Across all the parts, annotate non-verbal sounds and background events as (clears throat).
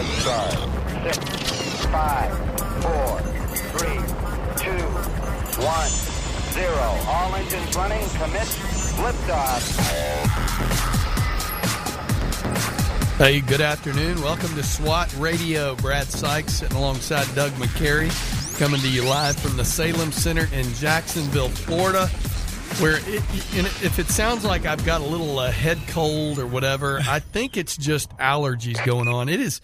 Six, five, four, three, two, one, zero. All engines running. Commit. Liftoff. Hey, good afternoon. Welcome to SWAT Radio. Brad Sykes sitting alongside Doug McCary, coming to you live from the Salem Center in Jacksonville, Florida. Where, it, if it sounds like I've got a little uh, head cold or whatever, I think it's just allergies going on. It is,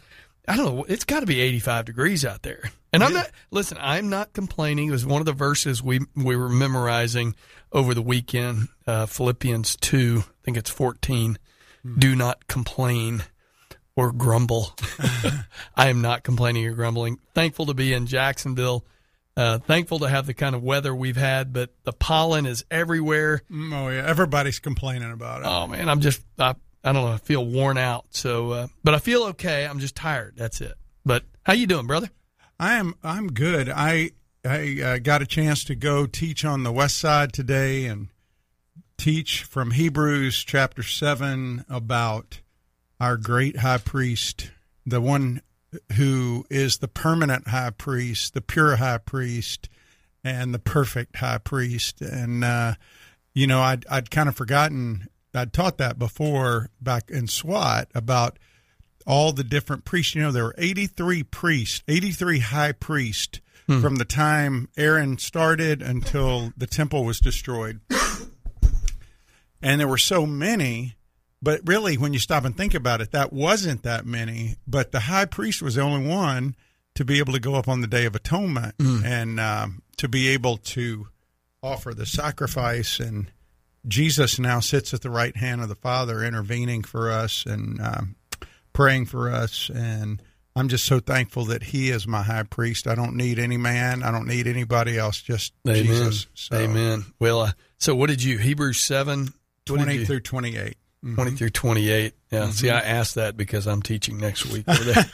I don't know, it's got to be 85 degrees out there. And I'm not, listen, I'm not complaining. It was one of the verses we, we were memorizing over the weekend, uh, Philippians 2, I think it's 14. Do not complain or grumble. (laughs) (laughs) I am not complaining or grumbling. Thankful to be in Jacksonville. Uh, thankful to have the kind of weather we've had, but the pollen is everywhere. Mm, Oh yeah, everybody's complaining about it. Oh man, I'm just I, I don't know, I feel worn out. So, uh, but I feel okay. I'm just tired. That's it. But how you doing, brother? I am I'm good. I I uh, got a chance to go teach on the west side today and teach from Hebrews chapter 7 about our great high priest, the one who is the permanent high priest, the pure high priest, and the perfect high priest. And, uh, you know, I'd, I'd kind of forgotten, I'd taught that before back in SWAT about all the different priests. You know, there were 83 priests, 83 high priests from the time Aaron started until the temple was destroyed. And there were so many, but really, when you stop and think about it, that wasn't that many. But the high priest was the only one to be able to go up on the Day of Atonement and um, to be able to offer the sacrifice. And Jesus now sits at the right hand of the Father, intervening for us and um, praying for us. And I'm just so thankful that He is my high priest. I don't need any man. I don't need anybody else. Just Amen. Jesus. So, Amen. Well, uh, so what did you Hebrews seven what did 20 you- through 28. 20 through 28. Yeah. See, I asked that because I'm teaching next week (laughs) there.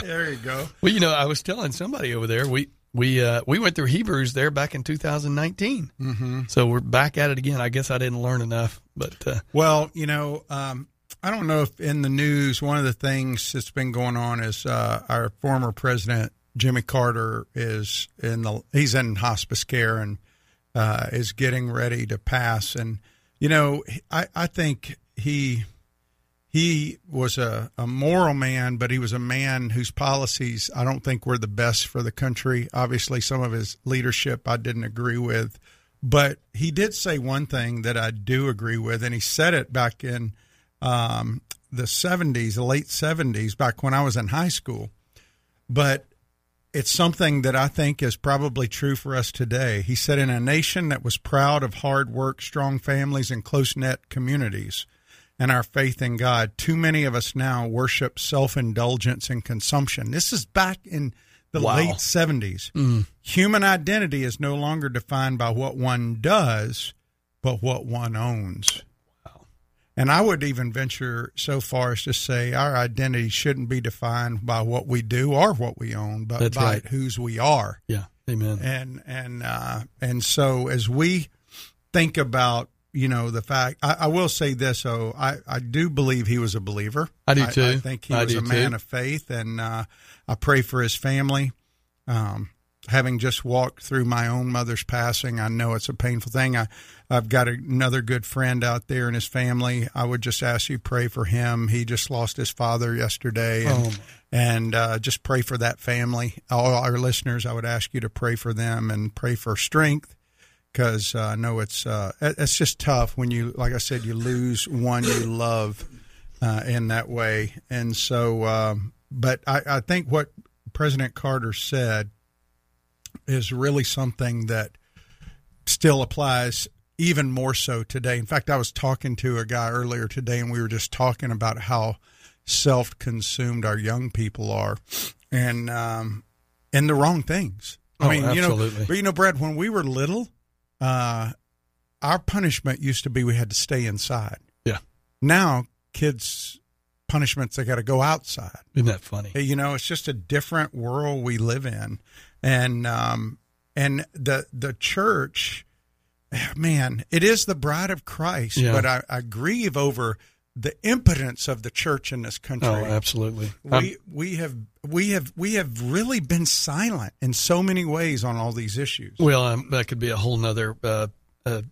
there you go. well, you know, I was telling somebody over there, we, we, uh, we went through Hebrews there back in 2019. Mm-hmm. So we're back at it again. I guess I didn't learn enough, but, uh, Well, you know, um, I don't know if in the news, one of the things that's been going on is uh, our former president, Jimmy Carter, is in the, he's in hospice care and uh, is getting ready to pass. And, you know, I, I think he, he was a, a moral man, but he was a man whose policies I don't think were the best for the country. Obviously, some of his leadership I didn't agree with, but he did say one thing that I do agree with, and he said it back in um, the 70s, the late 70s, back when I was in high school. But it's something that I think is probably true for us today. He said, In a nation that was proud of hard work, strong families, and close knit communities, and our faith in God, too many of us now worship self indulgence and consumption. This is back in the Wow. late 70s. Human identity is no longer defined by what one does, but what one owns. Wow. And I would even venture so far as to say our identity shouldn't be defined by what we do or what we own, but That's by right. whose we are. yeah. Amen. And and uh, and so as we think about you know the fact, I, I will say this though, I, I do believe he was a believer. I do too. I, too. think he I was a man too. of faith, and uh, I pray for his family. Um, having just walked through my own mother's passing, I know it's a painful thing. I, I've got another good friend out there and his family. I would just ask you pray for him. He just lost his father yesterday, and, Oh, and uh, just pray for that family. All our listeners, I would ask you to pray for them and pray for strength because uh, I know it's uh, it's just tough when you, like I said, you lose one you love uh, in that way. And so, um, but I, I think what President Carter said is really something that still applies even more so today. In fact, I was talking to a guy earlier today, and we were just talking about how self-consumed our young people are, and um, and the wrong things. I Oh, mean, you know, absolutely. but you know, Brad, when we were little, uh, our punishment used to be we had to stay inside. Yeah. Now, kids' punishments they got to go outside. Isn't that funny? You know, it's just a different world we live in, and um, and the the church, man, it is the bride of Christ. Yeah. But I, I grieve over the impotence of the church in this country. Oh, absolutely. We we have we have we have really been silent in so many ways on all these issues. Well, um, that could be a whole nother uh, uh,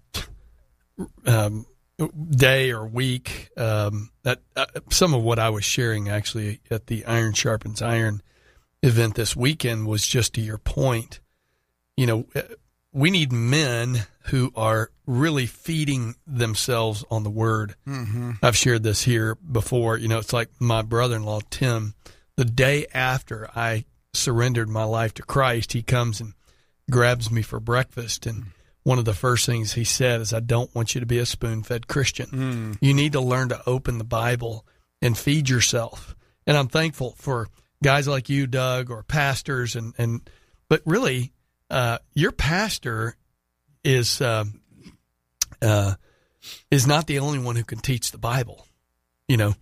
um, day or week. Um, that uh, some of what I was sharing actually at the Iron Sharpens Iron event this weekend was just to your point. You know, uh, we need men who are really feeding themselves on the word. Mm-hmm. I've shared this here before. You know, it's like my brother in law, Tim, the day after I surrendered my life to Christ, he comes and grabs me for breakfast. And one of the first things he said is, I don't want you to be a spoon fed Christian. Mm. You need to learn to open the Bible and feed yourself. And I'm thankful for guys like you, Doug, or pastors, and, and but really, uh, your pastor is uh, uh, is not the only one who can teach the Bible. You know,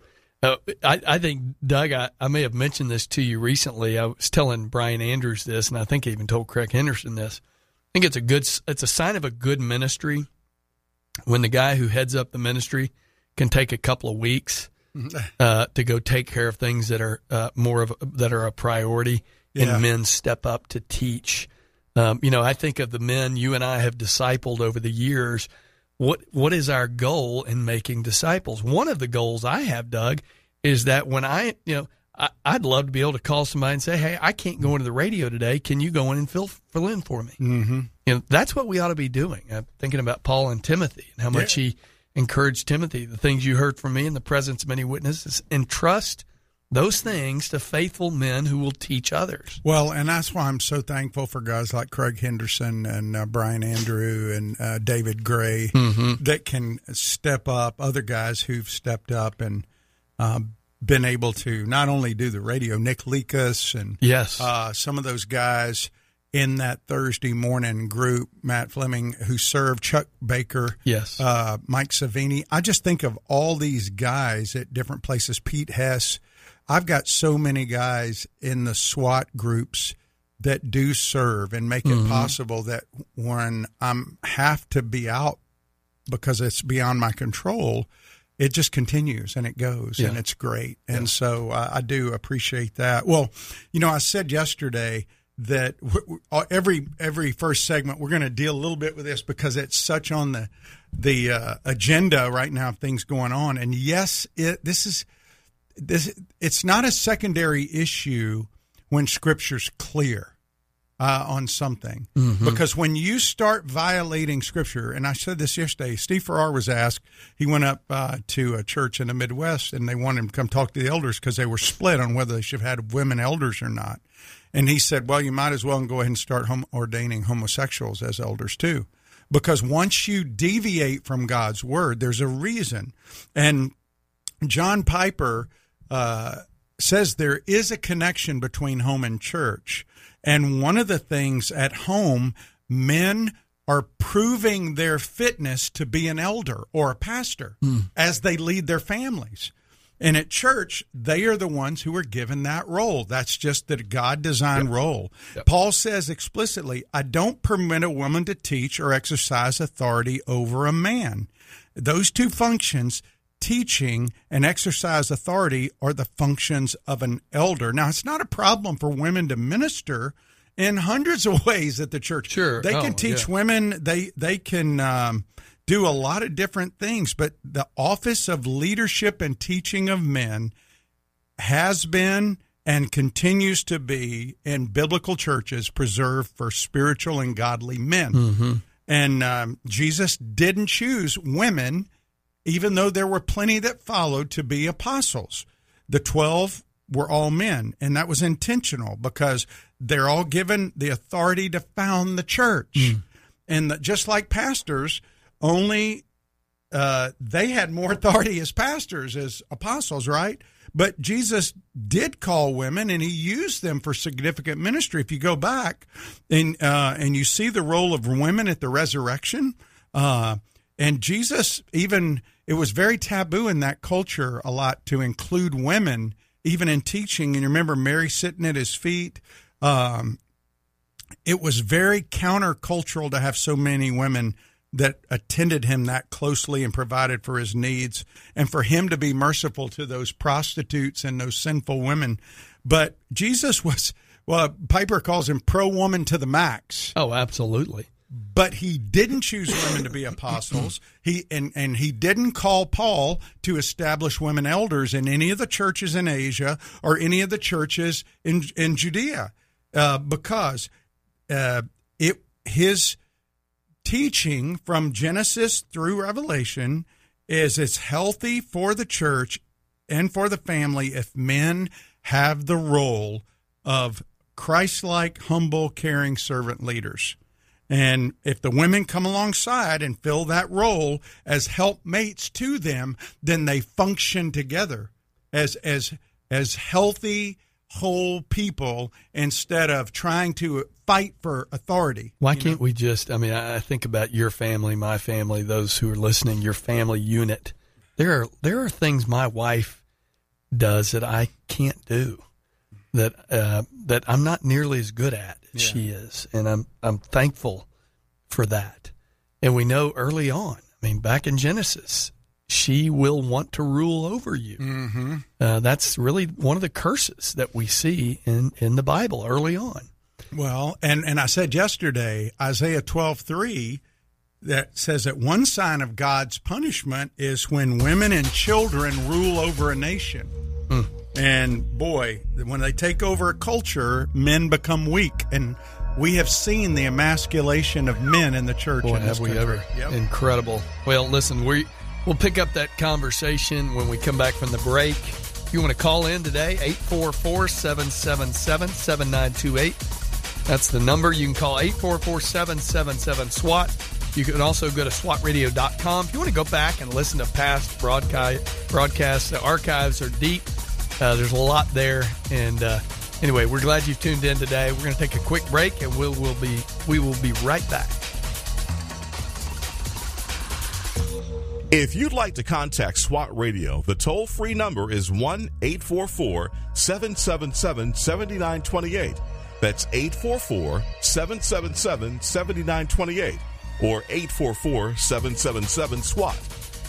uh, I, I think Doug, I, I may have mentioned this to you recently. I was telling Brian Andrews this, and I think I even told Craig Henderson this. I think it's a good, it's a sign of a good ministry when the guy who heads up the ministry can take a couple of weeks (laughs) uh, to go take care of things that are uh, more of that are a priority, Yeah. and men step up to teach. Um, you know, I think of the men you and I have discipled over the years. What what is our goal in making disciples? One of the goals I have, Doug, is that when I you know I, I'd love to be able to call somebody and say, "Hey, I can't go into the radio today. Can you go in and fill fill in for me?" Mm-hmm. You know, that's what we ought to be doing. I'm thinking about Paul and Timothy and how much he encouraged Timothy. The things you heard from me in the presence of many witnesses, entrust those things to faithful men who will teach others. Well, and that's why I'm so thankful for guys like Craig Henderson and uh, Brian Andrew and uh, David Gray Mm-hmm. that can step up. Other guys who've stepped up and uh, been able to not only do the radio, Nick Likas and Yes. uh, some of those guys in that Thursday morning group, Matt Fleming, who served, Chuck Baker, yes. uh, Mike Savini. I just think of all these guys at different places. Pete Hess. I've got so many guys in the SWAT groups that do serve and make it possible that when I'm have to be out because it's beyond my control, it just continues and it goes and it's great. And so uh, I do appreciate that. Well, you know, I said yesterday that w- w- uh, every every first segment we're going to deal a little bit with this because it's such on the the uh, agenda right now of things going on. And yes, it this is this it's not a secondary issue when scripture's clear uh, on something. Because when you start violating scripture and i said this yesterday steve farrar was asked he went up uh, to a church in the midwest and they wanted him to come talk to the elders because they were split on whether they should have had women elders or not. And he said well you might as well go ahead and start hom- ordaining homosexuals as elders too. Because once you deviate from god's word there's a reason. And John Piper uh, says there is a connection between home and church. And one of the things at home, men are proving their fitness to be an elder or a pastor as they lead their families. And at church, they are the ones who are given that role. That's just the God designed role. Paul says explicitly, I don't permit a woman to teach or exercise authority over a man. Those two functions, teaching and exercise authority, are the functions of an elder. Now, it's not a problem for women to minister in hundreds of (laughs) ways at the church. Sure. They can Oh, teach yeah. women, they, they can um, do a lot of different things, but the office of leadership and teaching of men has been and continues to be in biblical churches preserved for spiritual and godly men. And um, Jesus didn't choose women, even though there were plenty that followed to be apostles. The 12 were all men, and that was intentional because they're all given the authority to found the church. And the, just like pastors, only uh, they had more (laughs) authority as pastors as apostles, right? But Jesus did call women, and he used them for significant ministry. If you go back and uh, and you see the role of women at the resurrection, uh, and Jesus even it was very taboo in that culture a lot to include women even in teaching. And you remember Mary sitting at his feet. Um, it was very countercultural to have so many women that attended him that closely and provided for his needs, and for him to be merciful to those prostitutes and those sinful women. But Jesus (laughs) was, well, Piper calls him pro woman to the max. Oh, absolutely. But he didn't choose women to be apostles. (clears throat) He and, and he didn't call Paul to establish women elders in any of the churches in Asia or any of the churches in in Judea, uh, because uh, it his teaching from Genesis through Revelation is it's healthy for the church and for the family if men have the role of Christ-like, humble, caring servant leaders. And if the women come alongside and fill that role as helpmates to them, then they function together as as as healthy, whole people instead of trying to fight for authority. Why can't know? we just? I mean, I think about your family, my family, those who are listening, your family unit. There are there are things my wife does that I can't do, that uh, that I'm not nearly as good at yeah. she is, and I'm I'm thankful for that. And we know early on. I mean, back in Genesis, she will want to rule over you. Mm-hmm. Uh, that's really one of the curses that we see in, in the Bible early on. Well, and, and I said yesterday, Isaiah twelve three, that says that one sign of God's punishment is when women and children rule over a nation. Mm. And boy, when they take over a culture, men become weak. And we have seen the emasculation of men in the church. Boy, in have we ever! Yep. Incredible. Well, listen, we we'll pick up that conversation when we come back from the break. If you want to call in today, 844-777-7928. That's the number. You can call 844-777-SWAT. You can also go to swatradio.com. If you want to go back and listen to past broadcast, broadcasts, the archives are deep. Uh, there's a lot there. And uh, Anyway, we're glad you've tuned in today. We're going to take a quick break, and we'll, we'll be we will be right back. If you'd like to contact SWAT Radio, the toll free number is 1 844 777 7928. That's 844 777 7928 or 844 777 SWAT.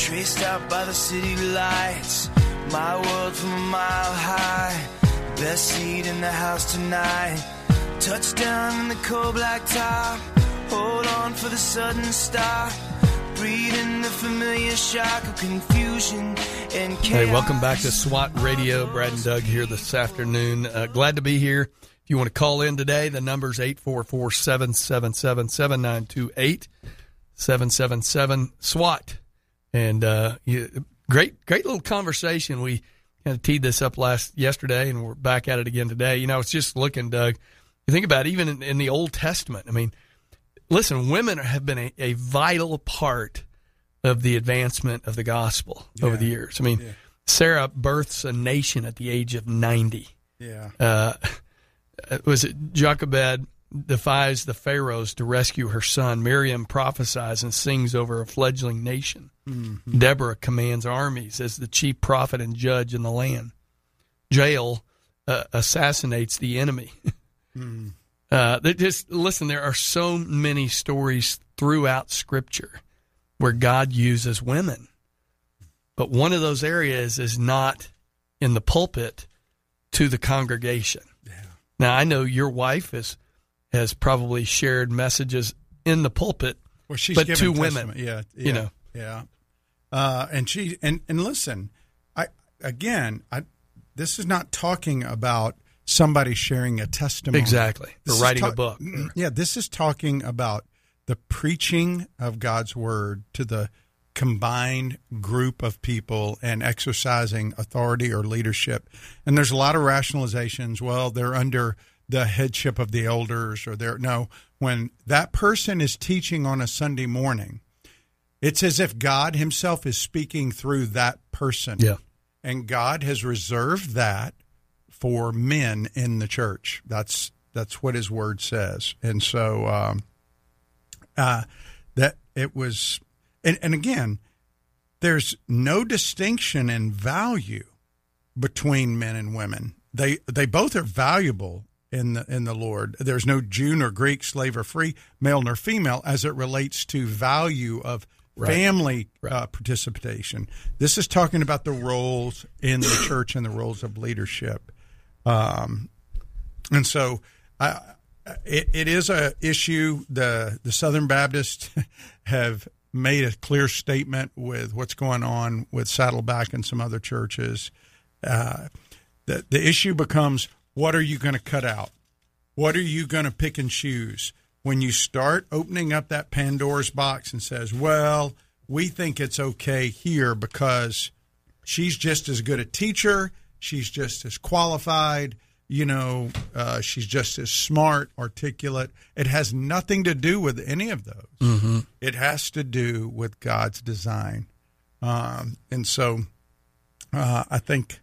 Traced out by the city lights, my world from a mile high. Best seat in the house tonight. Touchdown in the cold black top. Hold on for the sudden stop. Breathing the familiar shock of confusion and chaos. Hey, welcome back to SWAT Radio. Brad and Doug here this afternoon. Uh, glad to be here. If you want to call in today, the number is 844 777 7928 777 SWAT. And uh, you, great, great little conversation. We kind of teed this up last yesterday, and we're back at it again today. You know, it's just looking, Doug. You think about it, even in, in the Old Testament. I mean, listen, women have been a, a vital part of the advancement of the gospel yeah. over the years. I mean, yeah. Sarah births a nation at the age of ninety. Yeah. Uh, was it Jochebed? defies the pharaohs to rescue her son. Miriam prophesies and sings over a fledgling nation. Mm-hmm. Deborah commands armies as the chief prophet and judge in the land. Jael uh, assassinates the enemy. (laughs) mm. uh, just listen. There are so many stories throughout Scripture where God uses women, but one of those areas is not in the pulpit, to the congregation. Now I know your wife has has probably shared messages in the pulpit, Well, she's but to women, testament. Yeah, you know. yeah. Uh, and she and and listen, I again, I this is not talking about somebody sharing a testimony exactly, This or writing ta- a book. Yeah, this is talking about the preaching of God's word to the combined group of people and exercising authority or leadership. And there's a lot of rationalizations. Well, they're under the headship of the elders or they're no, when that person is teaching on a Sunday morning, it's as if God himself is speaking through that person. Yeah. And God has reserved that for men in the church. That's that's what His Word says, and so um, uh, that it was, and, and again, there's no distinction in value between men and women. They they both are valuable in the in the Lord. There's no Jew nor Greek, slave or free, male nor female, as it relates to value of family Uh, participation. This is talking about the roles in the (coughs) church and the roles of leadership. Um, and so I, it, it is a issue. The the Southern Baptists (laughs) have made a clear statement with what's going on with Saddleback and some other churches. Uh, the the issue becomes what are you going to cut out? What are you going to pick and choose when you start opening up that Pandora's box and says, "Well, we think it's okay here because she's just as good a teacher, she's just as qualified, you know, uh, she's just as smart, articulate." It has nothing to do with any of those. It has to do with God's design, um, and so uh, I think.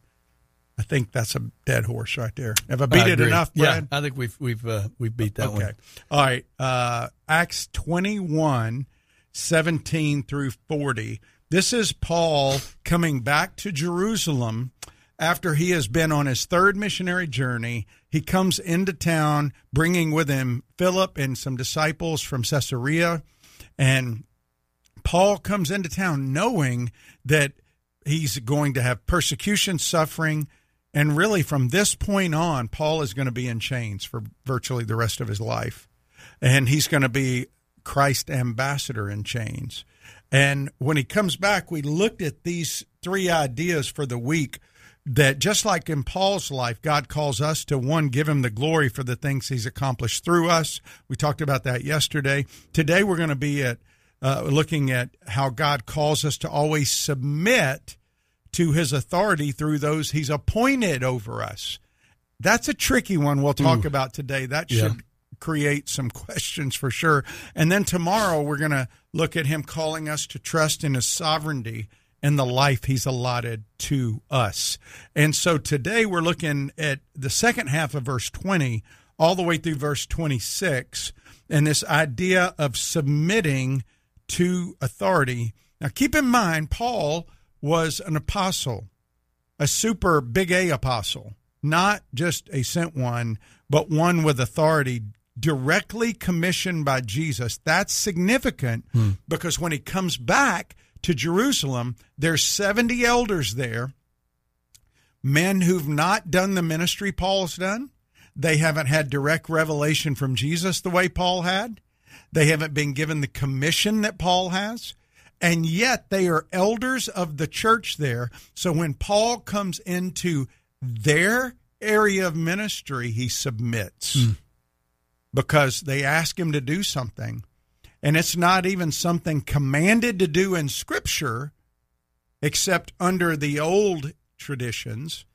I think that's a dead horse right there. Have I beat I it enough, Brad? Yeah, I think we've we've uh, we've beat that okay. one. All right. Uh, Acts 21, 17 through 40. This is Paul coming back to Jerusalem after he has been on his third missionary journey. He comes into town bringing with him Philip and some disciples from Caesarea. And Paul comes into town knowing that he's going to have persecution, suffering, and really from this point on, Paul is going to be in chains for virtually the rest of his life. And he's going to be Christ ambassador in chains. And when he comes back, we looked at these three ideas for the week that just like in Paul's life, God calls us to one, give him the glory for the things he's accomplished through us. We talked about that yesterday. Today, we're going to be at uh, looking at how God calls us to always submit to his authority through those he's appointed over us. That's a tricky one we'll talk about today. That Yeah. should create some questions for sure. And then tomorrow we're going to look at him calling us to trust in his sovereignty and the life he's allotted to us. And so today we're looking at the second half of verse 20 all the way through verse 26 and this idea of submitting to authority. Now keep in mind Paul was an apostle, a super big A apostle, not just a sent one, but one with authority directly commissioned by Jesus. That's significant hmm. because when he comes back to Jerusalem, there's 70 elders there, men who've not done the ministry Paul's done. They haven't had direct revelation from Jesus the way Paul had. They haven't been given the commission that Paul has. And yet they are elders of the church there. So when Paul comes into their area of ministry, he submits hmm. because they ask him to do something. And it's not even something commanded to do in Scripture, except under the old traditions.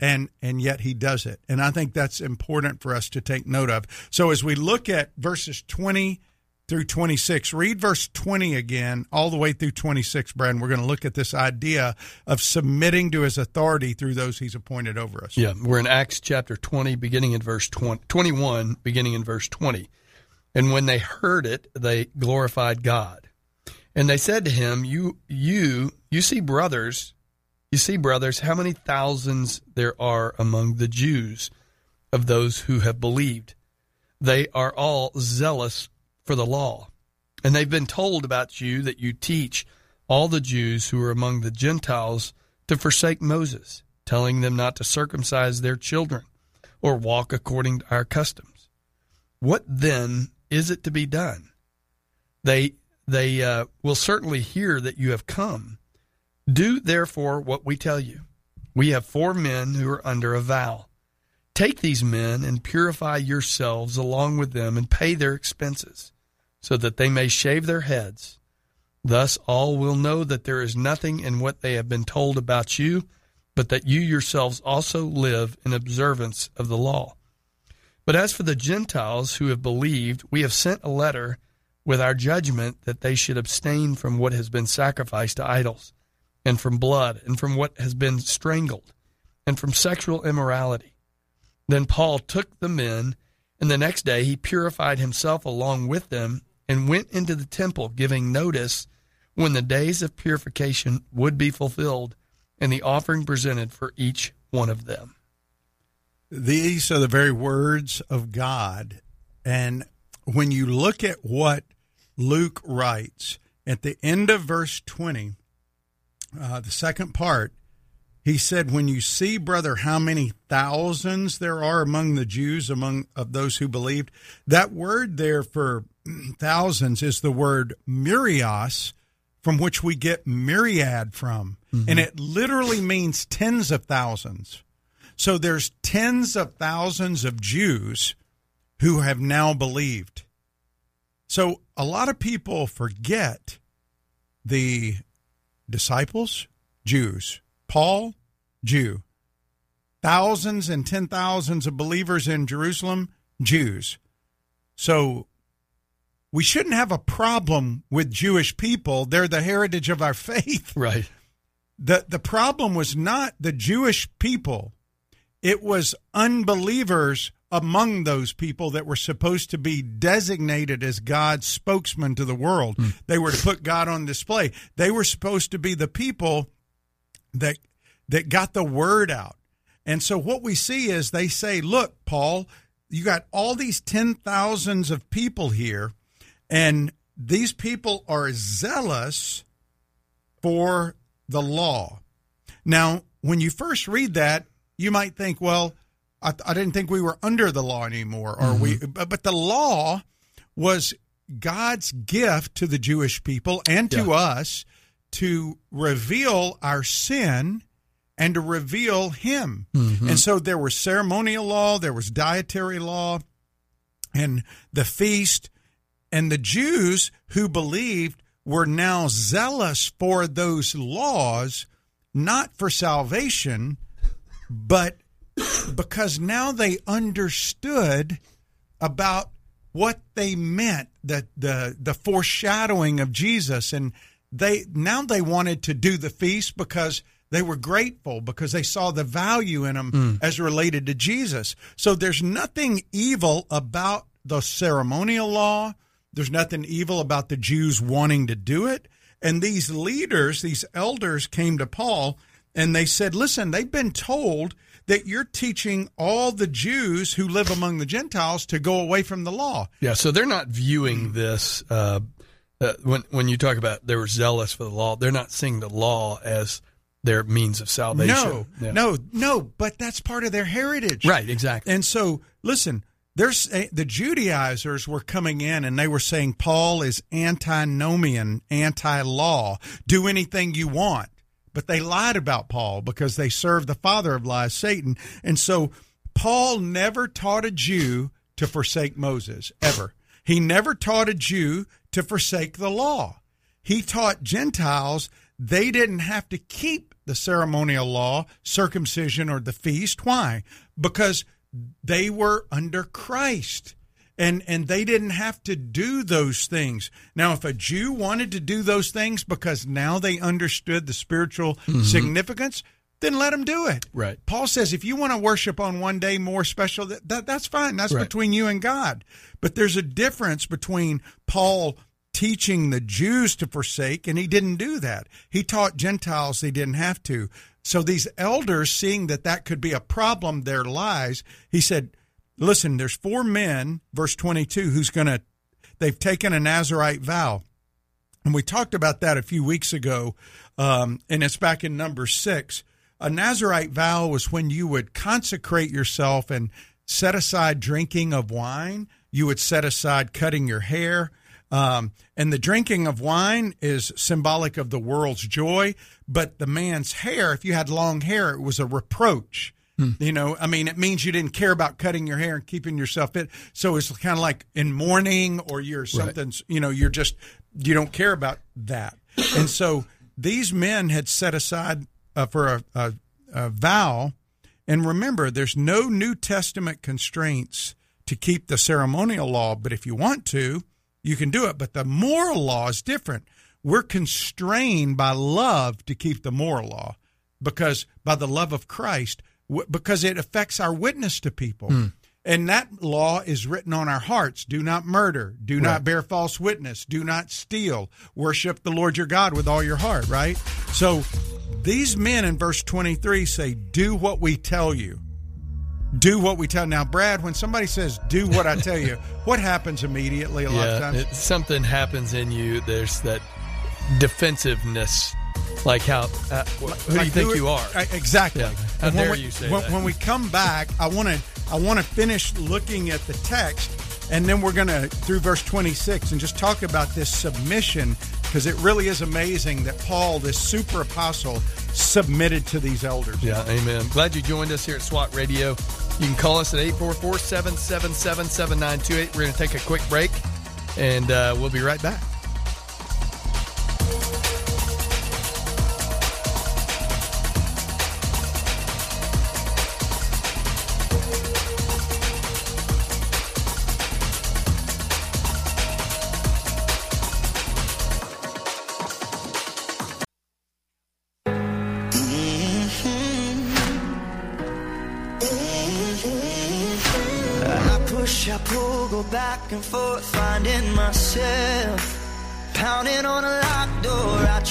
And, and yet he does it. And I think that's important for us to take note of. So as we look at verses 20 through 26, read verse 20 again, all the way through 26, Brad. We're going to look at this idea of submitting to his authority through those he's appointed over us. Yeah, we're in Acts chapter 20, beginning in verse 20, 21, beginning in verse 20. And when they heard it, they glorified God. And they said to him, "You you you see brothers, you see brothers, how many thousands there are among the Jews of those who have believed. They are all zealous for the law. And they've been told about you that you teach all the Jews who are among the Gentiles to forsake Moses, telling them not to circumcise their children or walk according to our customs. What then is it to be done? They they uh, will certainly hear that you have come. Do therefore what we tell you. We have four men who are under a vow. Take these men and purify yourselves along with them and pay their expenses, so that they may shave their heads. Thus all will know that there is nothing in what they have been told about you, but that you yourselves also live in observance of the law. But as for the Gentiles who have believed, we have sent a letter with our judgment that they should abstain from what has been sacrificed to idols, and from blood, and from what has been strangled, and from sexual immorality. Then Paul took the men, and the next day he purified himself along with them, and went into the temple, giving notice when the days of purification would be fulfilled, and the offering presented for each one of them. These are the very words of God. And when you look at what Luke writes at the end of verse 20, uh, the second part, he said, When you see, brother, how many thousands there are among the Jews, among of those who believed, that word there for (clears throat) thousands is the word myrios, from which we get myriad from. Mm-hmm. And it literally means tens of thousands. So there's tens of thousands of Jews who have now believed. So a lot of people forget the disciples, Jews, Paul, Jew, thousands and ten thousands of believers in Jerusalem, Jews. So we shouldn't have a problem with Jewish people. They're the heritage of our (laughs) faith. Right. The the problem was not the Jewish people. It was unbelievers among those people that were supposed to be designated as God's spokesman to the world. Mm. They were to put God on display. They were supposed to be the people that that got the word out. And so what we see is they say, "Look, Paul, you got all these 10,000s of people here and these people are zealous for the law." Now, when you first read that, you might think, well, I, I didn't think we were under the law anymore, or mm-hmm. we. But the law was God's gift to the Jewish people and to yeah. us to reveal our sin and to reveal Him. Mm-hmm. And so there was ceremonial law, there was dietary law, and the feast. And the Jews who believed were now zealous for those laws, not for salvation, but because now they understood about what they meant the the the foreshadowing of Jesus and they now they wanted to do the feast because they were grateful because they saw the value in them mm. as related to Jesus. So there's nothing evil about the ceremonial law. There's nothing evil about the Jews wanting to do it. And these leaders, these elders came to Paul and they said, listen, they've been told that you're teaching all the Jews who live among the Gentiles to go away from the law. Yeah, so they're not viewing this uh, uh, when when you talk about they were zealous for the law. They're not seeing the law as their means of salvation. No, yeah. no, no. But that's part of their heritage, right? Exactly. And so, listen. There's eh, the Judaizers were coming in and they were saying Paul is antinomian, anti-law. Do anything you want but they lied about Paul because they served the father of lies, Satan. And so Paul never taught a Jew to forsake Moses, ever. He never taught a Jew to forsake the law. He taught Gentiles they didn't have to keep the ceremonial law, circumcision, or the feast. Why? Because they were under Christ and and they didn't have to do those things. Now, if a Jew wanted to do those things because now they understood the spiritual mm-hmm. significance, then let them do it. Right. Paul says if you want to worship on one day more special, that, that that's fine. That's right. between you and God. But there's a difference between Paul teaching the Jews to forsake, and he didn't do that. He taught Gentiles they didn't have to. So these elders, seeing that that could be a problem, their lies, he said, Listen, there's four men, verse 22, who's going to, they've taken a Nazarite vow. And we talked about that a few weeks ago, um, and it's back in number six. a Nazarite vow was when you would consecrate yourself and set aside drinking of wine. You would set aside cutting your hair. Um, and the drinking of wine is symbolic of the world's joy. But the man's hair, if you had long hair, it was a reproach. You know, I mean, it means you didn't care about cutting your hair and keeping yourself fit. So it's kind of like in mourning or you're something, you know, you're just, you don't care about that. And so these men had set aside uh, for a, a, a vow. And remember, there's no New Testament constraints to keep the ceremonial law, but if you want to, you can do it. But the moral law is different. We're constrained by love to keep the moral law because by the love of Christ, because it affects our witness to people. Hmm. And that law is written on our hearts. Do not murder. Do not bear false witness. Do not steal. Worship the Lord your God with all your heart, right? So these men in verse 23 say, Do what we tell you. Do what we tell. Now, Brad, when somebody says, Do what I tell you, (laughs) what happens immediately a lot of times? it, something happens in you. There's that defensiveness, like how uh, wh- who do you think you are? Exactly. Yeah. How dare we, you say when, that. when we come back, I want to I want to finish looking at the text, and then we're going to through verse 26 and just talk about this submission because it really is amazing that Paul, this super apostle, submitted to these elders. Yeah, amen. Glad you joined us here at SWAT Radio. You can call us at 844 777 7928. We're going to take a quick break, and uh, we'll be right back.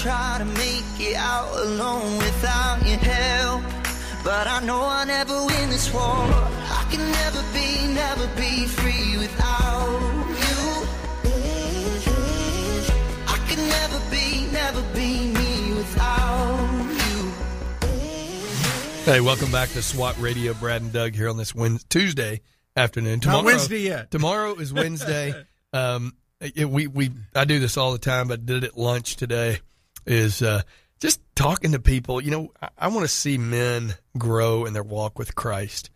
Try to make it out alone without your help. But I know I'll never win this war. I can never be, never be free without you. I can never be, never be me without you. Hey, welcome back to SWAT Radio. Brad and Doug here on this Wednesday, Tuesday afternoon. Tomorrow, Wednesday yet. Tomorrow is (laughs) Wednesday. um, it- we we I do this all the time, but did it at lunch today. Is uh, just talking to people. You know, I, I want to see men grow in their walk with Christ,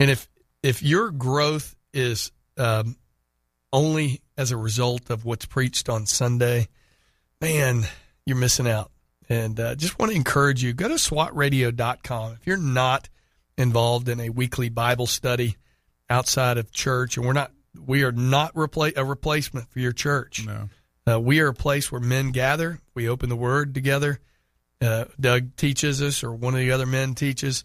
and if if your growth is um, only as a result of what's preached on Sunday, man, you're missing out. And uh, just want to encourage you go to swatradio.com. If you're not involved in a weekly Bible study outside of church, and we're not, we are not repla- a replacement for your church. No. Uh, we are a place where men gather. We open the Word together. Uh, Doug teaches us, or one of the other men teaches,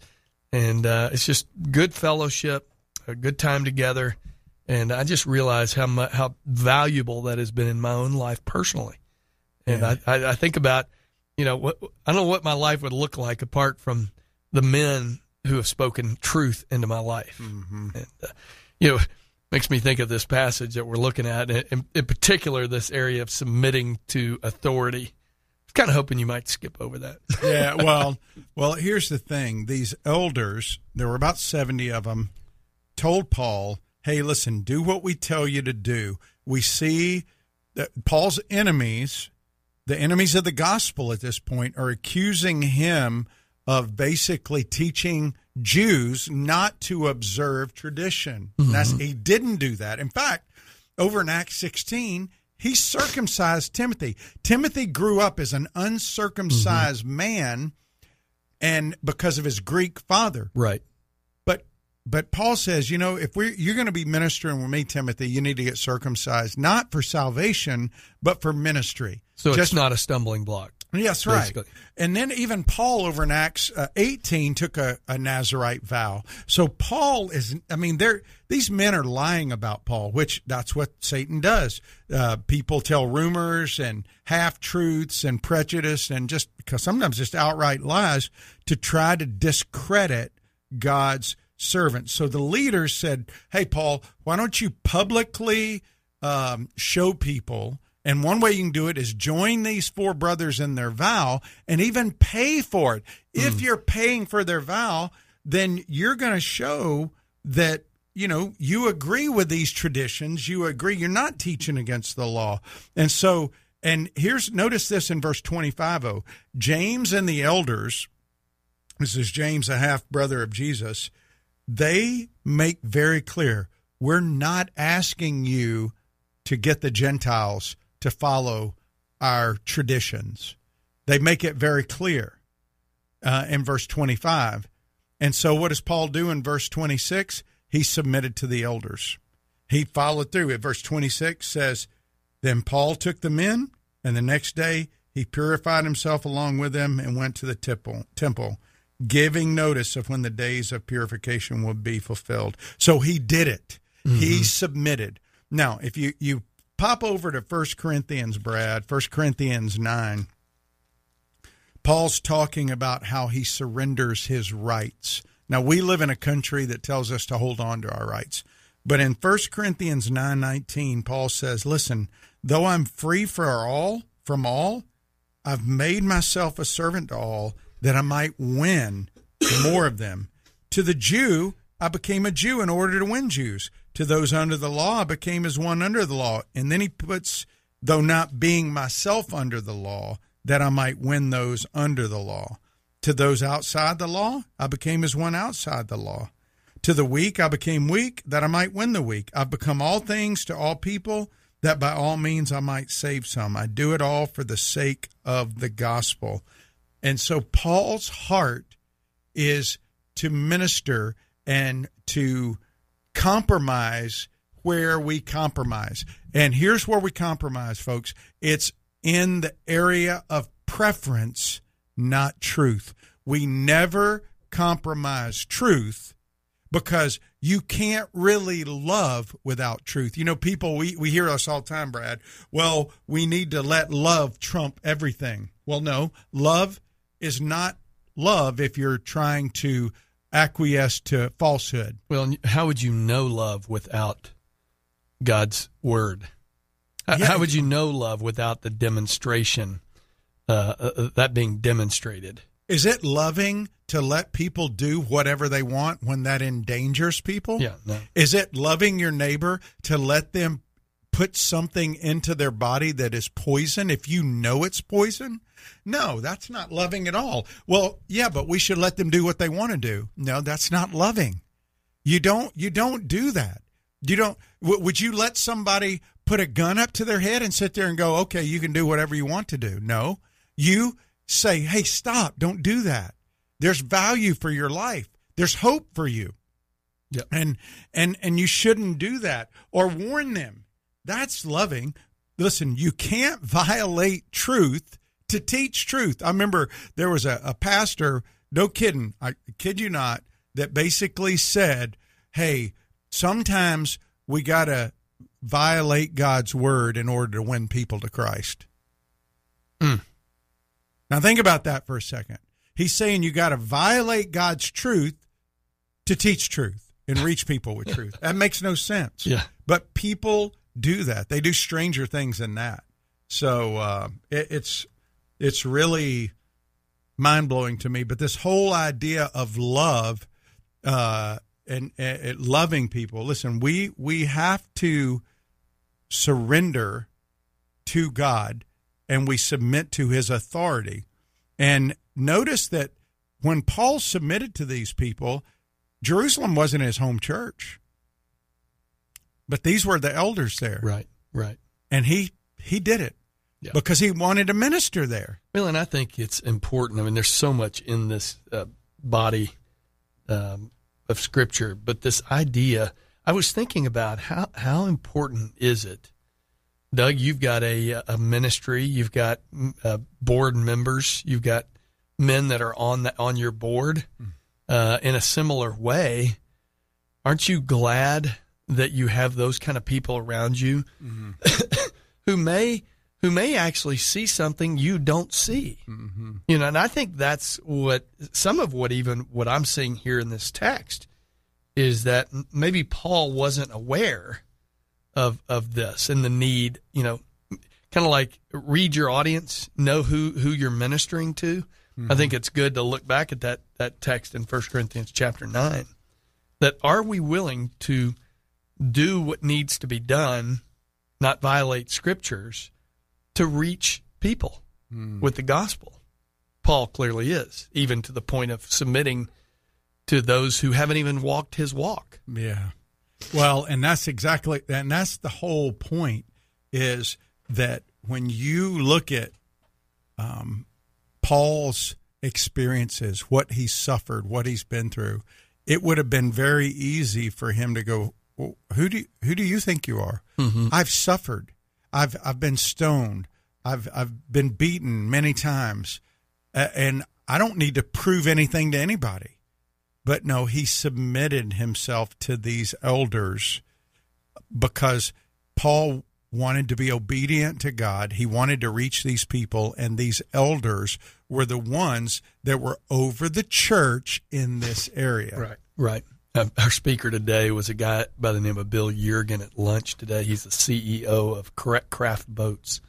and uh, it's just good fellowship, a good time together. And I just realize how mu- how valuable that has been in my own life personally. And I, I, I think about, you know, what I don't know what my life would look like apart from the men who have spoken truth into my life. And, uh, you know, makes me think of this passage that we're looking at, in, in particular, this area of submitting to authority. I was kind of hoping you might skip over that. (laughs) yeah, well, well, here's the thing. These elders, there were about 70 of them, told Paul, "Hey, listen, do what we tell you to do." We see that Paul's enemies, the enemies of the gospel at this point are accusing him of basically teaching Jews not to observe tradition. That's mm-hmm. he didn't do that. In fact, over in Acts 16, he circumcised Timothy. Timothy grew up as an uncircumcised mm-hmm. man and because of his Greek father. Right. But but Paul says, you know, if we you're going to be ministering with me, Timothy, you need to get circumcised, not for salvation, but for ministry. So Just it's not a stumbling block. Yes, right. Basically. And then even Paul over in Acts uh, 18 took a, a Nazarite vow. So Paul is, I mean, they're, these men are lying about Paul, which that's what Satan does. Uh, people tell rumors and half truths and prejudice and just because sometimes just outright lies to try to discredit God's servants. So the leaders said, Hey, Paul, why don't you publicly um, show people And one way you can do it is join these four brothers in their vow and even pay for it. If hmm. you're paying for their vow, then you're going to show that you know you agree with these traditions. You agree you're not teaching against the law. And so and here's notice this in verse 25 oh James and the elders this is James a half brother of Jesus they make very clear we're not asking you to get the Gentiles to follow our traditions. They make it very clear uh, in verse 25. And so, what does Paul do in verse 26? He submitted to the elders. He followed through. At verse 26 says, Then Paul took the men, and the next day he purified himself along with them and went to the temple, temple giving notice of when the days of purification would be fulfilled. So he did it. He submitted. Now, if you, you pop over to 1 Corinthians, Brad, 1 Corinthians 9, Paul's talking about how he surrenders his rights. Now, we live in a country that tells us to hold on to our rights. But in 1 Corinthians 9:19, Paul says, "Listen, though I'm free for all, from all, I've made myself a servant to all that I might win more of them. To the Jew, I became a Jew in order to win Jews. To those under the law, I became as one under the law. And then he puts, though not being myself under the law, that I might win those under the law. To those outside the law, I became as one outside the law. To the weak, I became weak, that I might win the weak. I've become all things to all people, that by all means I might save some. I do it all for the sake of the gospel. And so Paul's heart is to minister and to compromise where we compromise. And here's where we compromise, folks it's in the area of preference, not truth. We never compromise truth because you can't really love without truth. You know, people, we, we hear us all the time, Brad. Well, we need to let love trump everything. Well, no, love is not love if you're trying to acquiesce to falsehood. Well, how would you know love without God's word? How- Yeah. How would you know love without the demonstration, uh, uh, that being demonstrated? Is it loving to let people do whatever they want when that endangers people? Yeah, no. Is it loving your neighbor to let them put something into their body that is poison if you know it's poison? No, that's not loving at all. Well, yeah, but we should let them do what they want to do. No, that's not loving. You don't you don't do that. You don't w- would you let somebody put a gun up to their head and sit there and go, "Okay, you can do whatever you want to do." No. You say, "Hey, stop. Don't do that." There's value for your life. There's hope for you Yep. and and and you shouldn't do that or warn them that's loving listen you can't violate truth to teach truth i remember there was a, a pastor no kidding i kid you not that basically said hey sometimes we got to violate god's word in order to win people to christ mm. now think about that for a second he's saying you got to violate god's truth to teach truth and reach people with truth. (laughs) That makes no sense. Yeah. But people do that. They do stranger things than that. So uh, it, it's it's really mind blowing to me. But this whole idea of love uh, and, and loving people. Listen, we we have to surrender to God and we submit to His authority. And notice that when Paul submitted to these people, Jerusalem wasn't his home church, but these were the elders there, Right, right. and he he did it Yeah. because he wanted to minister there. Well, and I think it's important. I mean, there's so much in this uh, body um, of Scripture, but this idea, I was thinking about how how important is it, Doug? You've got a a ministry, you've got uh, board members, you've got men that are on the, on your board. Uh, in a similar way, aren't you glad that you have those kind of people around you mm-hmm. (laughs) who may who may actually see something you don't see. Mm-hmm. You know, and I think that's what some of what even what I'm seeing here in this text is that maybe Paul wasn't aware of of this and the need, you know, kind of like read your audience, know who who you're ministering to. I think mm-hmm. it's good to look back at that that text in 1 Corinthians chapter 9 that are we willing to do what needs to be done, not violate scriptures to reach people with the gospel. Paul clearly is, even to the point of submitting to those who haven't even walked his walk. Yeah. Well, and that's exactly, and that's the whole point is that when you look at um, Paul's experiences, what he suffered, what he's been through, it would have been very easy for him to go, "Who do you, who do you think you are? I've suffered. I've I've been stoned. I've I've been beaten many times, uh, and I don't need to prove anything to anybody." But no, he submitted himself to these elders because Paul wanted to be obedient to God. He wanted to reach these people, and these elders were the ones that were over the church in this area. Right. Right. Uh, our speaker today was a guy by the name of Bill Yeargin at lunch today. He's the CEO of Correct Craft Boats.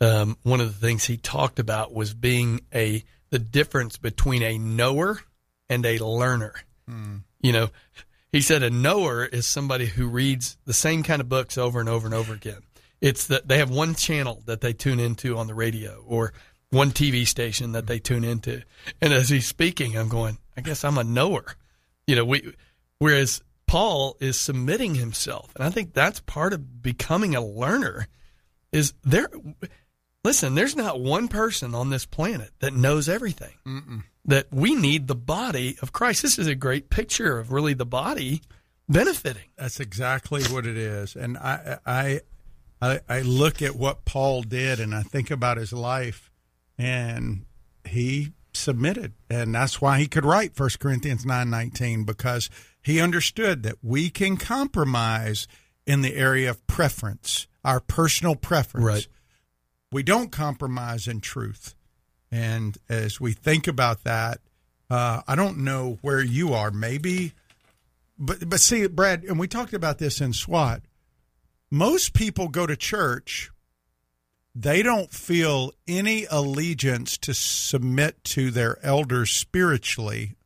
Um, one of the things he talked about was being a the difference between a knower and a learner. You know, he said a knower is somebody who reads the same kind of books over and over and over again. It's that they have one channel that they tune into on the radio or one TV station that they tune into. And as he's speaking, I'm going, I guess I'm a knower. You know, we whereas Paul is submitting himself, and I think that's part of becoming a learner. Is there? Listen, there's not one person on this planet that knows everything. That we need the body of Christ. This is a great picture of really the body benefiting. That's exactly what it is. And I, I, I, I look at what Paul did, and I think about his life, and he submitted, and that's why he could write First Corinthians nine nineteen because he understood that we can compromise in the area of preference, our personal preference. Right. We don't compromise in truth. And as we think about that, uh, I don't know where you are. Maybe but but see, Brad, and we talked about this in SWAT. Most people go to church. They don't feel any allegiance to submit to their elders spiritually.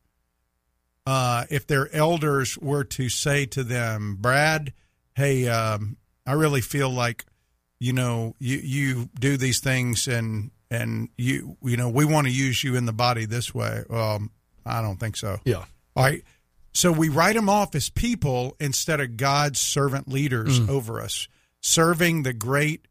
Uh, if their elders were to say to them, Brad, hey, um, I really feel like, you know, you, you do these things and and you you know we want to use you in the body this way. Um, I don't think so. Yeah. All right. So we write them off as people instead of God's servant leaders over us, serving the great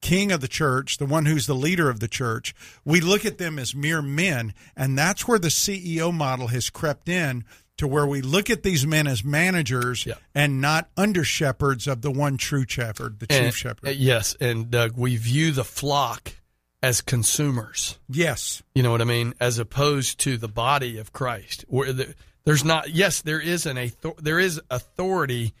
king of the church, the one who's the leader of the church. We look at them as mere men, and that's where the CEO model has crept in to where we look at these men as managers Yeah. and not under shepherds of the one true shepherd, the chief And- shepherd. uh, Yes, and Doug, we view the flock as consumers. yes. You know what I mean? As opposed to the body of Christ, where the, there's not. Yes, there is an author, there is authority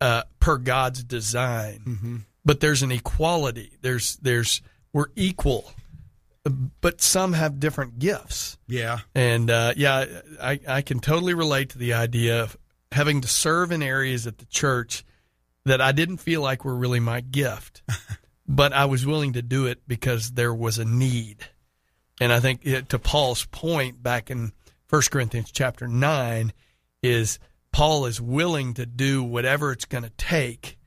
uh, per God's design, but there's an equality. There's there's we're equal, but some have different gifts. Yeah. And uh, yeah, I, I can totally relate to the idea of having to serve in areas at the church that I didn't feel like were really my gift, (laughs) but I was willing to do it because there was a need. And I think it, to Paul's point back in 1 Corinthians chapter 9 is Paul is willing to do whatever it's going to take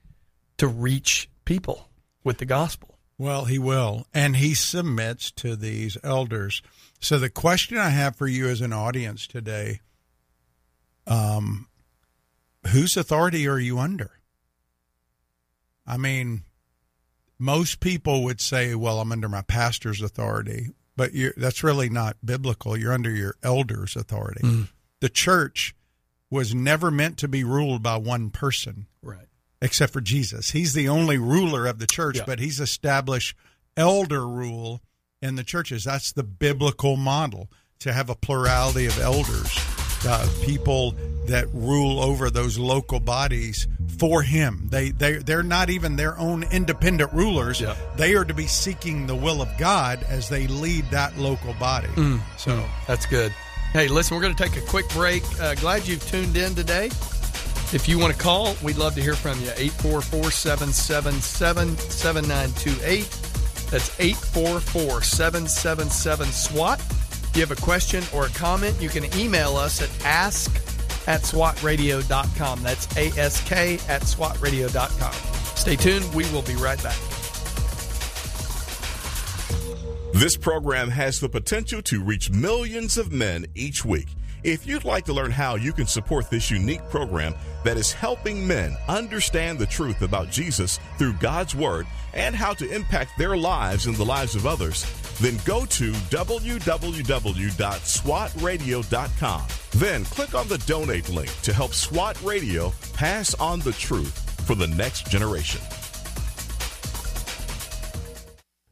to reach people with the gospel. Well, he will. And he submits to these elders. So the question I have for you as an audience today, um, whose authority are you under? I mean, most people would say, well, I'm under my pastor's authority, but you're, that's really not biblical. You're under your elder's authority. The church was never meant to be ruled by one person Right. Except for Jesus. He's the only ruler of the church, Yeah. but he's established elder rule in the churches. That's the biblical model to have a plurality of elders, uh, people that rule over those local bodies for him. They they they're not even their own independent rulers. Yeah. They are to be seeking the will of God as they lead that local body. So That's good. Hey, listen, we're going to take a quick break. Uh, glad you've tuned in today. If you want to call, we'd love to hear from you. 844 777 7928. That's 844 777 SWAT. If you have a question or a comment, you can email us at ask at swatradio.com. That's ask at swatradio.com. Stay tuned. We will be right back. This program has the potential to reach millions of men each week. If you'd like to learn how you can support this unique program that is helping men understand the truth about Jesus through God's Word and how to impact their lives and the lives of others, then go to www.swatradio.com. Then click on the donate link to help SWAT Radio pass on the truth for the next generation.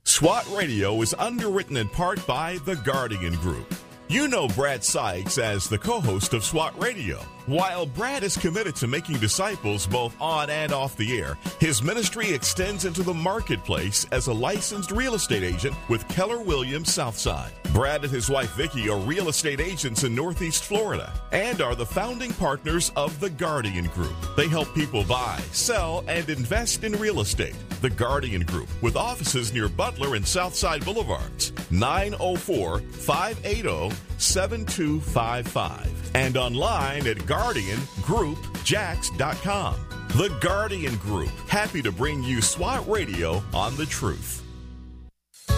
SWAT Radio is underwritten in part by The Guardian Group. You know Brad Sykes as the co host of SWAT Radio. While Brad is committed to making disciples both on and off the air, his ministry extends into the marketplace as a licensed real estate agent with Keller Williams Southside. Brad and his wife Vicki are real estate agents in Northeast Florida and are the founding partners of The Guardian Group. They help people buy, sell, and invest in real estate. The Guardian Group, with offices near Butler and Southside Boulevards, 904 580 7255, and online at GuardianGroupJax.com. The Guardian Group, happy to bring you SWAT Radio on the truth.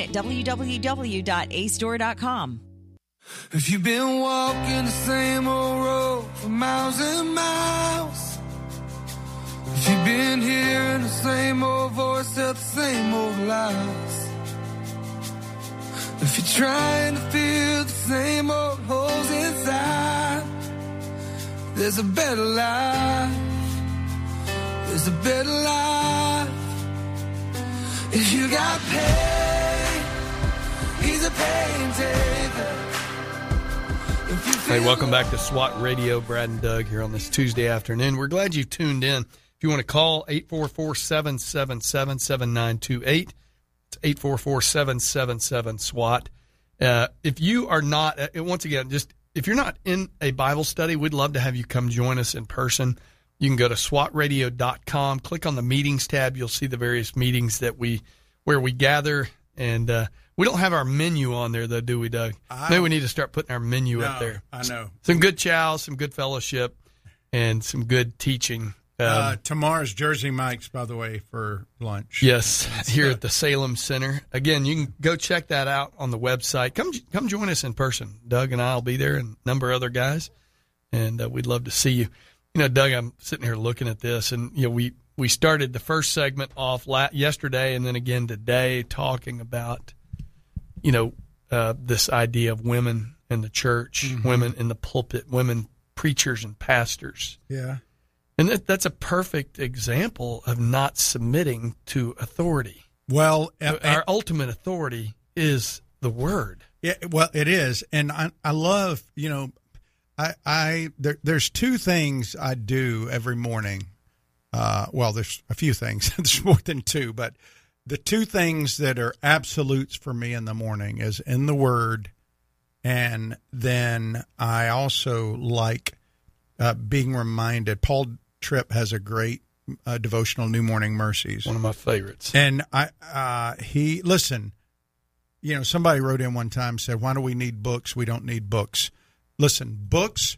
at www.acedoor.com. If you've been walking the same old road for miles and miles, if you've been hearing the same old voice tell the same old lies, if you're trying to fill the same old holes inside, there's a better life. There's a better life. If you got pain, Hey, welcome back to SWAT Radio. Brad and Doug here on this Tuesday afternoon. We're glad you tuned in. If you want to call, 844 777 7928. It's 844 777 SWAT. Uh, If you are not, uh, once again, just if you're not in a Bible study, we'd love to have you come join us in person. You can go to swatradio.com, click on the meetings tab. You'll see the various meetings that we, where we gather. And uh, we don't have our menu on there, though, do we, Doug? I- Maybe we need to start putting our menu up there I know. some good chow, some good fellowship, and some good teaching. Um, uh, tomorrow's Jersey Mike's, by the way, for lunch. yes, here at the Salem Center. Again, you can go check that out on the website. Come, come join us in person. Doug and I will be there, and a number of other guys, and uh, we'd love to see you. You know, Doug, I'm sitting here looking at this, and you know, we we started the first segment off la- yesterday, and then again today, talking about you know uh, this idea of women in the church, women in the pulpit, women preachers and pastors. Yeah. And that, that's a perfect example of not submitting to authority. Well, Our ultimate authority is the word. Yeah, well, it is, and I I love you know, I I there, there's two things I do every morning. Uh, well, there's a few things. (laughs) there's more than two, but the two things that are absolutes for me in the morning is in the Word, and then I also like uh, being reminded. Paul Tripp has a great uh, devotional, New Morning Mercies. One of my favorites. And I, uh, he listen. You know, somebody wrote in one time said, "Why do we need books? We don't need books." Listen, books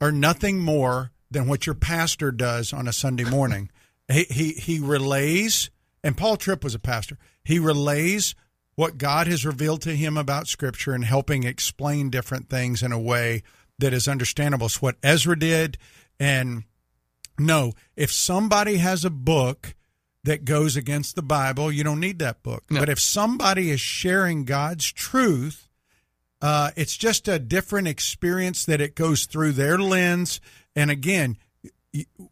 are nothing more than what your pastor does on a Sunday morning. (laughs) he, he he relays, and Paul Tripp was a pastor. He relays what God has revealed to him about Scripture and helping explain different things in a way that is understandable. It's what Ezra did, and no, if somebody has a book that goes against the Bible, you don't need that book. No. But if somebody is sharing God's truth, uh, it's just a different experience that it goes through their lens. And again,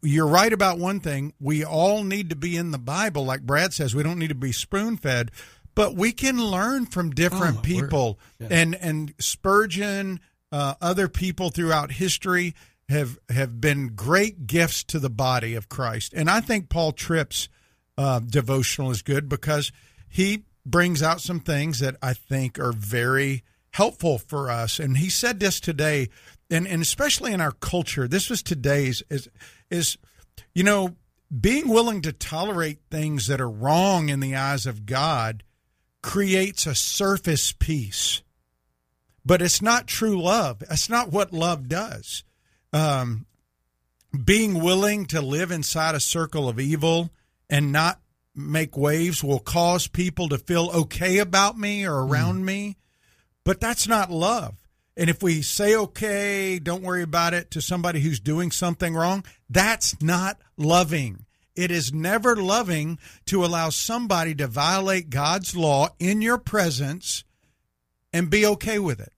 you're right about one thing. We all need to be in the Bible, like Brad says. We don't need to be spoon fed, but we can learn from different Oh, people. Yeah. And and Spurgeon, uh, other people throughout history have have been great gifts to the body of Christ. And I think Paul Tripp's uh, devotional is good because he brings out some things that I think are very helpful for us. And he said this today, and, and especially in our culture, this was today's is is you know being willing to tolerate things that are wrong in the eyes of God creates a surface peace, but it's not true love. That's not what love does. Um, being willing to live inside a circle of evil and not make waves will cause people to feel okay about me or around me, but that's not love. And if we say okay, don't worry about it to somebody who's doing something wrong, that's not loving. It is never loving to allow somebody to violate God's law in your presence and be okay with it.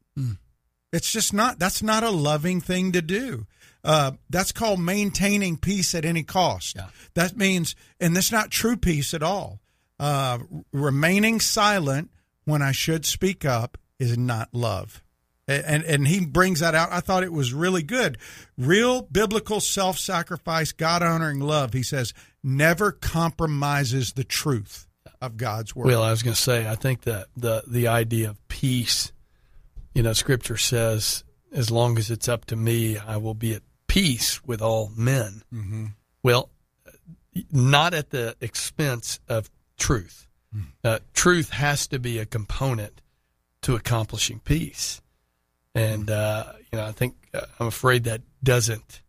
It's just not, that's not a loving thing to do. Uh, that's called maintaining peace at any cost. Yeah. That means, and that's not true peace at all. Uh, remaining silent when I should speak up is not love. And, and he brings that out. I thought it was really good. Real biblical self sacrifice, God honoring love, he says, never compromises the truth of God's word. Well, I was going to say, I think that the the idea of peace, you know, Scripture says, as long as it's up to me, I will be at peace with all men. Mm-hmm. Well, not at the expense of truth. Uh, truth has to be a component to accomplishing peace, and uh, you know, I think uh, I'm afraid that doesn't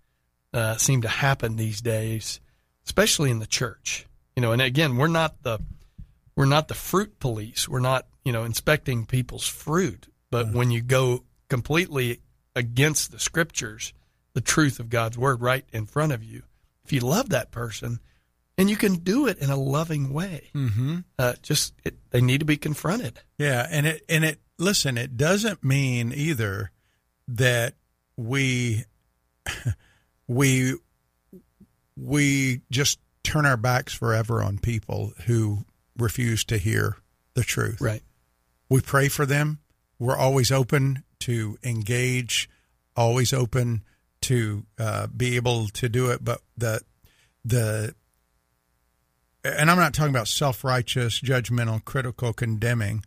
uh, seem to happen these days, especially in the church. You know, and again, we're not the we're not the fruit police. We're not, you know, inspecting people's fruit. But when you go completely against the scriptures, the truth of God's word right in front of you, if you love that person, and you can do it in a loving way, mm-hmm. uh, just it, they need to be confronted. Yeah, and it and it listen, it doesn't mean either that we (laughs) we we just turn our backs forever on people who refuse to hear the truth. Right. We pray for them. We're always open to engage, always open to uh, be able to do it. But the the and I'm not talking about self righteous, judgmental, critical, condemning,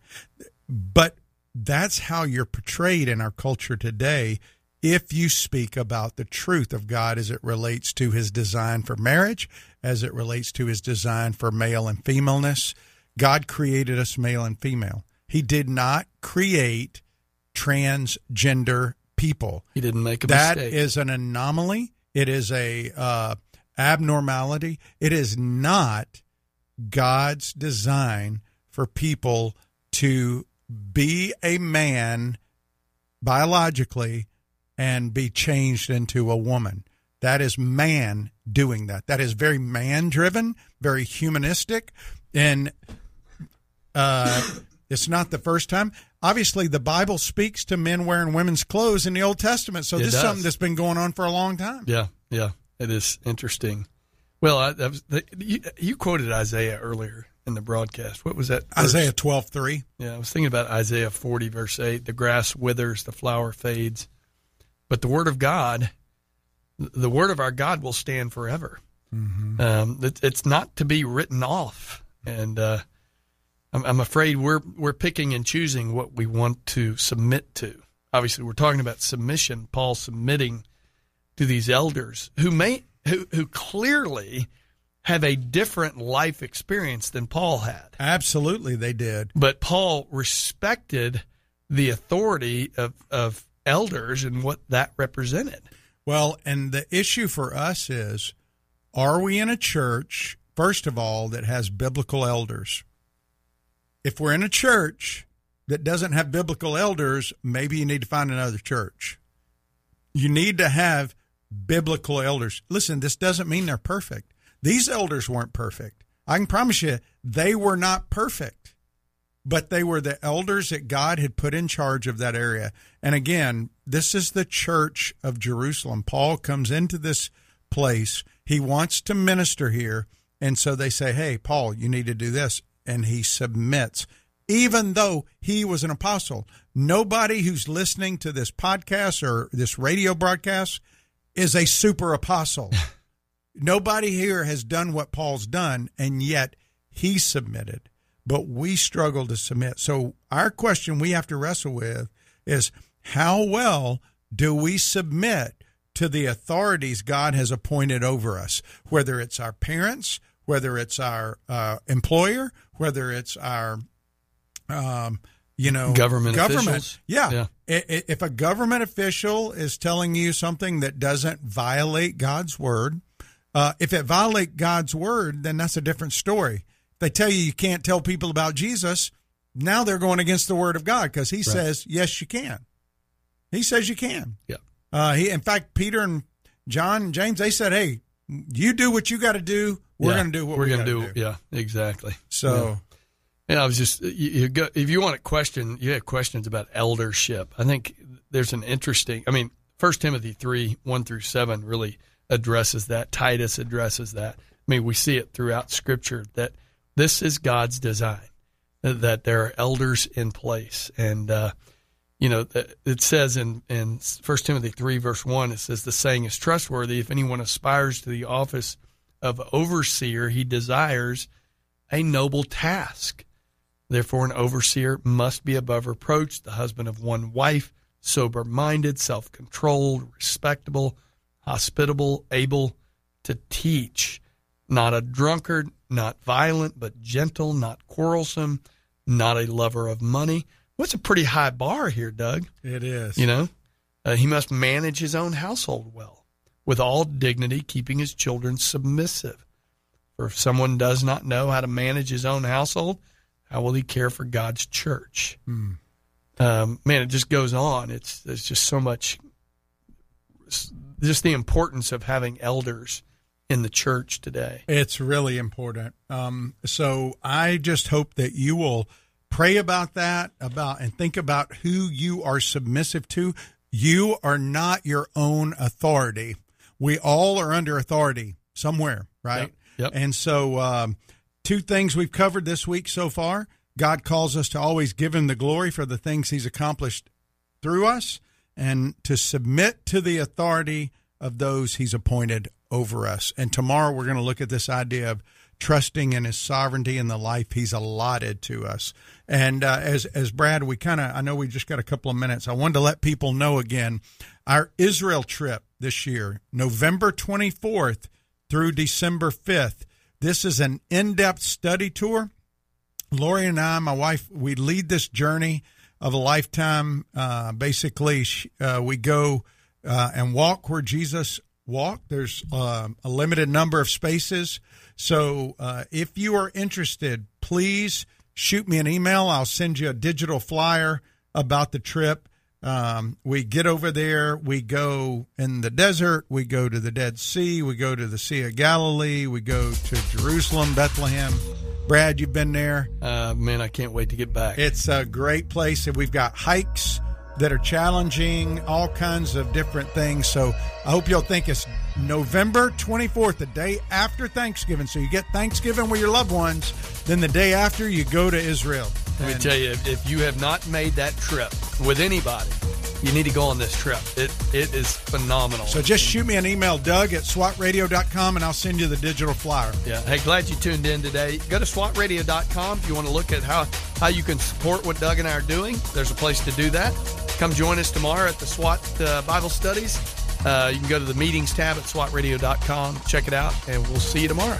but that's how you're portrayed in our culture today. If you speak about the truth of God as it relates to his design for marriage, as it relates to his design for male and femaleness, God created us male and female. He did not create transgender people. He didn't make a That mistake. is an anomaly. It is a uh, abnormality. It is not God's design for people to be a man biologically and be changed into a woman. That is man doing that. That is very man driven, very humanistic, and uh, it's not the first time. Obviously, the Bible speaks to men wearing women's clothes in the Old Testament, so It this is something that's been going on for a long time. Yeah, yeah, it is interesting. Well, I, was, the, you, you quoted Isaiah earlier in the broadcast. What was that? verse? Isaiah twelve three. Yeah, I was thinking about Isaiah 40, verse 8. The grass withers, the flower fades, but the word of God, the word of our God will stand forever. Um, it, it's not to be written off. And uh, I'm, I'm afraid we're, we're picking and choosing what we want to submit to. Obviously, we're talking about submission, Paul submitting to these elders who may who, who clearly have a different life experience than Paul had. Absolutely, they did. But Paul respected the authority of, of elders and what that represented. Well, and the issue for us is are we in a church, first of all, that has biblical elders? If we're in a church that doesn't have biblical elders, maybe you need to find another church. You need to have biblical elders. Listen, this doesn't mean they're perfect. These elders weren't perfect. I can promise you they were not perfect, but they were the elders that God had put in charge of that area. And again, this is the church of Jerusalem. Paul comes into this place. He wants to minister here. And so they say, Hey, Paul, you need to do this. And he submits, even though he was an apostle. Nobody who's listening to this podcast or this radio broadcast is a super apostle. (laughs) Nobody here has done what Paul's done, and yet he submitted. But we struggle to submit. So, our question we have to wrestle with is how well do we submit to the authorities God has appointed over us, whether it's our parents, whether it's our uh, employer, whether it's our, um, you know, Government government. officials. Yeah. Yeah. If a government official is telling you something that doesn't violate God's word, uh, if it violates God's word, then that's a different story. If they tell you you can't tell people about Jesus, now they're going against the word of God because He says yes, you can. He says you can. Yeah. Uh, he, in fact, Peter and John and James, they said, "Hey, you do what you got to do. We're Yeah. going to do what we're we gonna gotta do. Yeah, exactly. So, Yeah, I was just you, you go, if you want to question, you have questions about eldership. I think there's an interesting. I mean, First Timothy three one through seven really addresses that. Titus addresses that. I mean, we see it throughout Scripture that this is God's design that there are elders in place, and uh, you know it says in in First Timothy three verse one, it says the saying is trustworthy. If anyone aspires to the office of overseer, he desires a noble task. Therefore, an overseer must be above reproach, the husband of one wife, sober minded, self controlled, respectable, hospitable, able to teach, not a drunkard, not violent, but gentle, not quarrelsome, not a lover of money. What's a pretty high bar here, Doug? it is. You know, uh, he must manage his own household well, with all dignity, keeping his children submissive. For if someone does not know how to manage his own household, how will he care for God's church? Um, man, it just goes on. It's there's just so much, just the importance of having elders in the church today. It's really important. Um, so I just hope that you will pray about that, about and think about who you are submissive to. You are not your own authority. We all are under authority somewhere, right? Yep, yep. And so, um, two things we've covered this week so far. God calls us to always give Him the glory for the things He's accomplished through us and to submit to the authority of those he's appointed over us. And tomorrow we're going to look at this idea of trusting in his sovereignty and the life he's allotted to us. And uh, as as Brad, we kind of I know we just got a couple of minutes. I wanted to let people know again our Israel trip this year, November 24th through December 5th. This is an in-depth study tour. Lori and I, my wife, we lead this journey of a lifetime. Uh, basically, uh, we go uh, and walk where Jesus walked. There's uh, a limited number of spaces. So uh, if you are interested, please shoot me an email. I'll send you a digital flyer about the trip. Um, we get over there. We go in the desert. We go to the Dead Sea. We go to the Sea of Galilee. We go to Jerusalem, Bethlehem. Brad, you've been there. Uh, man, I can't wait to get back. It's a great place, and we've got hikes that are challenging, all kinds of different things. So I hope you'll think it's November 24th, the day after Thanksgiving. So you get Thanksgiving with your loved ones, then the day after you go to Israel. Let me tell you, if- you have not made that trip with anybody, you need to go on this trip. It it is phenomenal. So just shoot me an email, Doug at swatradio.com, and I'll send you the digital flyer. yeah. Hey, glad you tuned in today. Go to swatradio.com if you want to look at how how you can support what Doug and I are doing. There's a place to do that. Come join us tomorrow at the SWAT uh, Bible studies. Uh, you can go to the meetings tab at swatradio.com, check it out, and we'll see you tomorrow.